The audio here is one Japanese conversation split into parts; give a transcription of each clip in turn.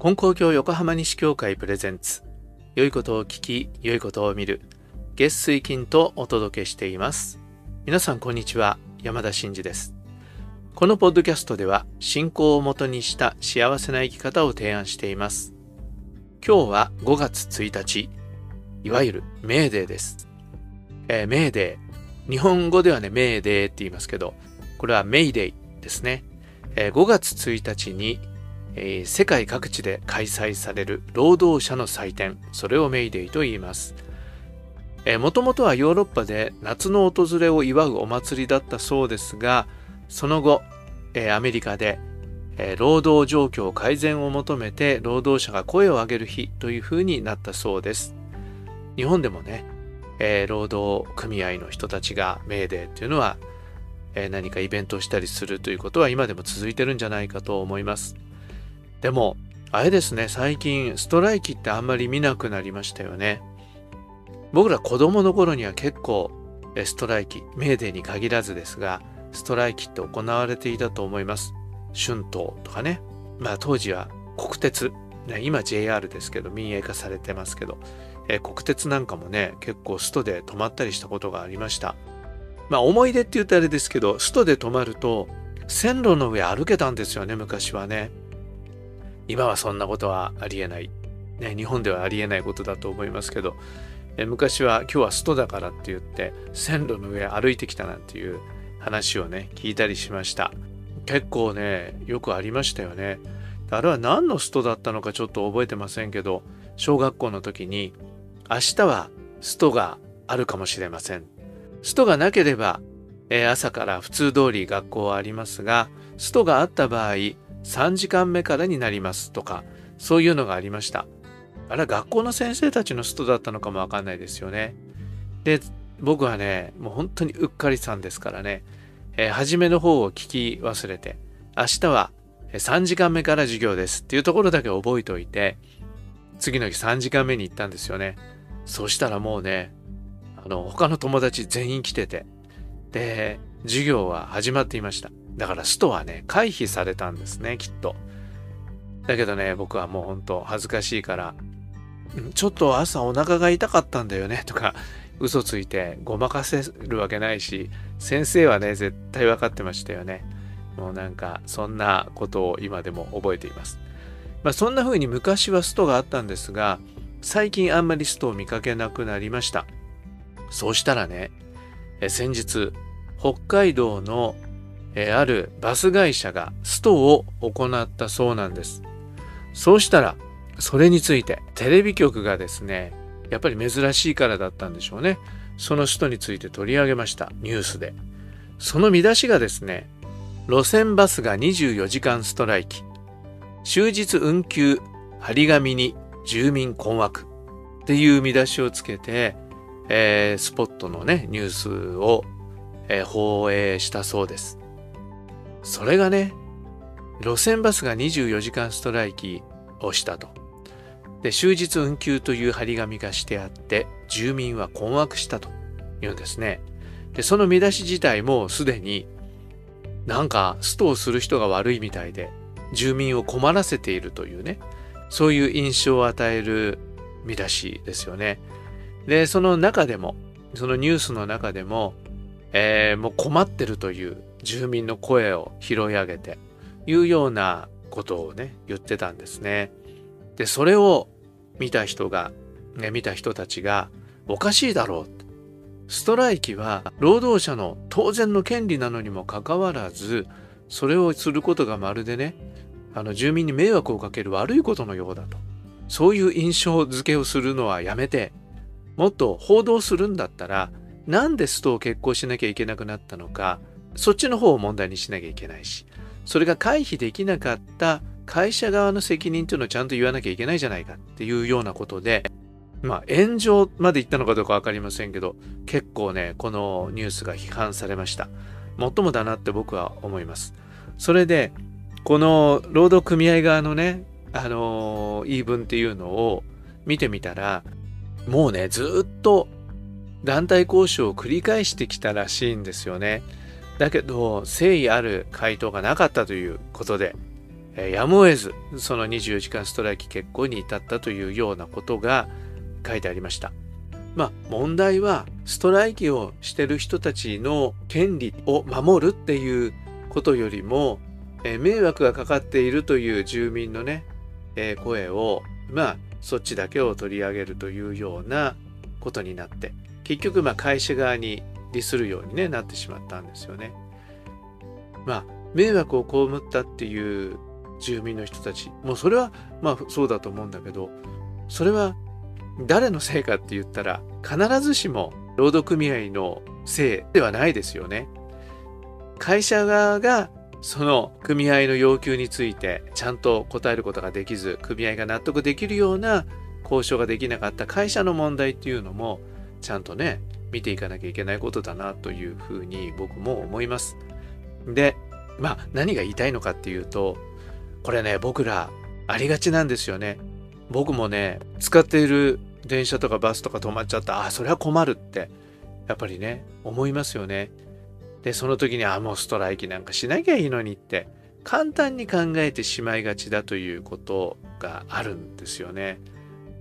金光教横浜西教会プレゼンツ。良いことを聞き良いことを見る。月水金とお届けしています。皆さんこんにちは。山田真嗣です。このポッドキャストでは信仰をもとにした幸せな生き方を提案しています。今日は5月1日いわゆるメーデーです、えー、メーデー。日本語ではねメーデーって言いますけどこれはメイデイですね、えー、5月1日にえ、世界各地で開催される労働者の祭典それをメイデイと言います。もともとはヨーロッパで夏の訪れを祝うお祭りだったそうですがその後、え、アメリカで、え、労働状況改善を求めて労働者が声を上げる日というふうになったそうです。日本でもね、え、労働組合の人たちがメーデーっていうのは、え何かイベントをしたりするということは今でも続いてるんじゃないかと思います。でも、あれですね、最近ストライキってあんまり見なくなりましたよね。僕ら子供の頃には結構ストライキ、メーデーに限らずですが、ストライキって行われていたと思います。春闘とかね。まあ当時は国鉄、ね、今 JR ですけど民営化されてますけど、え国鉄なんかもね、結構ストで止まったりしたことがありました。まあ思い出って言うとあれですけど、ストで止まると線路の上歩けたんですよね、昔はね。今はそんなことはありえない。ね、日本ではありえないことだと思いますけど、昔は今日はストだからって言って線路の上歩いてきたなんていう話をね、聞いたりしました。結構ね、よくありましたよね。あれは何のストだったのかちょっと覚えてませんけど、小学校の時に明日はストがあるかもしれません。ストがなければ、え朝から普通通り学校はありますが、ストがあった場合、3時間目からになりますとか、そういうのがありました。あれは学校の先生たちのストだったのかもわかんないですよね。で、僕はね、もう本当にうっかりさんですからね、えー、初めの方を聞き忘れて、明日は3時間目から授業ですっていうところだけ覚えておいて、次の日3時間目に行ったんですよね。そしたらもうね、あの、他の友達全員来てて、で、授業は始まっていました。だからストはね、回避されたんですね、きっと。だけどね、僕はもうほんと恥ずかしいから、ちょっと朝お腹が痛かったんだよね、とか、嘘ついてごまかせるわけないし、先生はね、絶対分かってましたよね。もうなんか、そんなことを今でも覚えています。まあ、そんな風に昔はストがあったんですが、最近あんまりストを見かけなくなりました。そうしたらね、先日、北海道のあるバス会社がストを行ったそうなんです。そうしたら、それについてテレビ局がですね、やっぱり珍しいからだったんでしょうね。そのストについて取り上げました、ニュースで。その見出しがですね、路線バスが24時間ストライキ。終日運休、張り紙に住民困惑。っていう見出しをつけて、えー、スポットのね、ニュースを、えー、放映したそうです。それがね、路線バスが24時間ストライキをしたと。で、終日運休という張り紙がしてあって、住民は困惑したというんですね。で、その見出し自体もすでになんかストをする人が悪いみたいで、住民を困らせているというね、そういう印象を与える見出しですよね。で、その中でも、そのニュースの中でも、えー、もう困ってるという住民の声を拾い上げていうようなことをね言ってたんですね。でそれを見た人が、ね、見た人たちがおかしいだろうストライキは労働者の当然の権利なのにもかかわらずそれをすることがまるでねあの住民に迷惑をかける悪いことのようだとそういう印象付けをするのはやめてもっと報道するんだったらなんでストを決行しなきゃいけなくなったのかそっちの方を問題にしなきゃいけないし、それが回避できなかった会社側の責任というのをちゃんと言わなきゃいけないじゃないかっていうようなことで、まあ炎上まで言ったのかどうか分かりませんけど、結構ね、このニュースが批判されました。もっともだなって僕は思います。それで、この労働組合側のね、あの言い分っていうのを見てみたら、もうね、ずっと団体交渉を繰り返してきたらしいんですよね。だけど誠意ある回答がなかったということで、えやむを得ずその24時間ストライキ決行に至ったというようなことが書いてありました。まあ問題はストライキをしてる人たちの権利を守るっていうことよりも、え、迷惑がかかっているという住民のね、え、声をまあそっちだけを取り上げるというようなことになって結局まあ会社側に利するように、ね、なってしまったんですよね。まあ迷惑を被ったっていう住民の人たちもうそれはまあそうだと思うんだけどそれは誰のせいかって言ったら必ずしも労働組合のせいではないですよね。会社側がその組合の要求についてちゃんと答えることができず組合が納得できるような交渉ができなかった会社の問題っていうのもちゃんとね見ていかなきゃいけないことだなというふうに僕も思います。でまあ何が言いたいのかっていうとこれね僕らありがちなんですよね。僕もね使っている電車とかバスとか止まっちゃったあそれは困るってやっぱりね思いますよね。でその時にあもうストライキなんかしなきゃいいのにって簡単に考えてしまいがちだということがあるんですよね。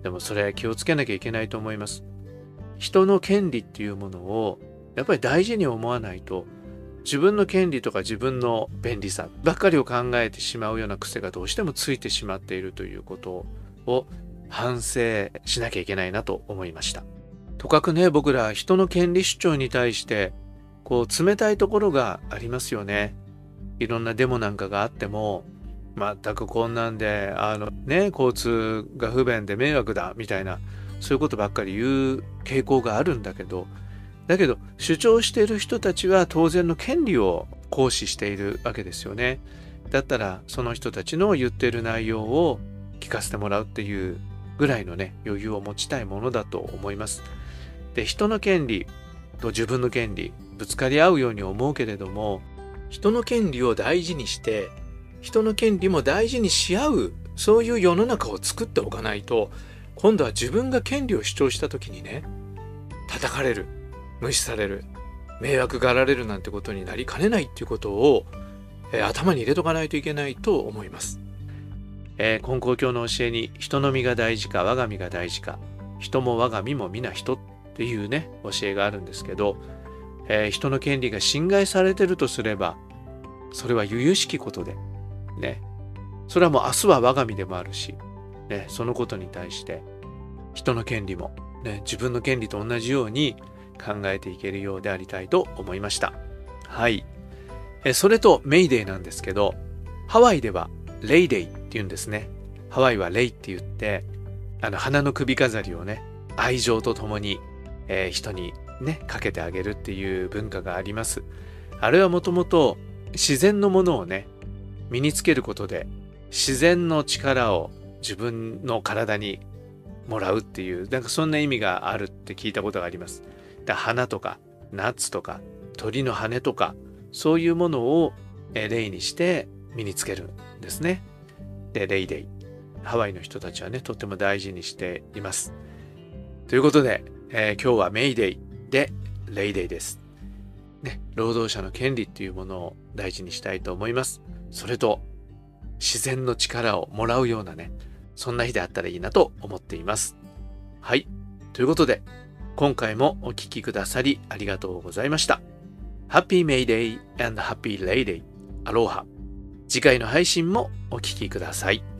でもそれは気をつけなきゃいけないと思います。人の権利っていうものをやっぱり大事に思わないと自分の権利とか自分の便利さばっかりを考えてしまうような癖がどうしてもついてしまっているということを反省しなきゃいけないなと思いました。とかくね僕ら人の権利主張に対してこう冷たいところがありますよね。いろんなデモなんかがあっても全くこんなんであのね交通が不便で迷惑だみたいなそういうことばっかり言う傾向があるんだけどだけど主張している人たちは当然の権利を行使しているわけですよね。だったらその人たちの言っている内容を聞かせてもらうっていうぐらいのね余裕を持ちたいものだと思います。で人の権利と自分の権利ぶつかり合うように思うけれども人の権利を大事にして人の権利も大事にし合うそういう世の中を作っておかないと今度は自分が権利を主張した時にね叩かれる無視される迷惑がられるなんてことになりかねないっていうことを、えー、頭に入れとかないといけないと思います。えー、根高教の教えに人の身が大事か我が身が大事か人も我が身も皆人っていうね教えがあるんですけどえー、人の権利が侵害されてるとすれば、それは由々しきことで、ね。それはもう明日は我が身でもあるし、ね、そのことに対して、人の権利も、ね、自分の権利と同じように考えていけるようでありたいと思いました。はい。えそれとメイデーなんですけど、ハワイではレイデイって言うんですね。ハワイはレイって言って、あの花の首飾りをね、愛情とともに、えー、人にね、かけてあげるっていう文化があります。あれはもともと自然のものをね、身につけることで自然の力を自分の体にもらうっていう、なんかそんな意味があるって聞いたことがあります。だ花とかナッツとか鳥の羽とかそういうものを例にして身につけるんですね。で、レイデイ。ハワイの人たちはね、とっても大事にしています。ということで、えー、今日はメイデイで、レイデイです。ね、労働者の権利っていうものを大事にしたいと思います。それと、自然の力をもらうようなね、そんな日であったらいいなと思っています。はい。ということで、今回もお聴きくださりありがとうございました。Happy Mayday and Happy Lay Day. アローハ。次回の配信もお聴きください。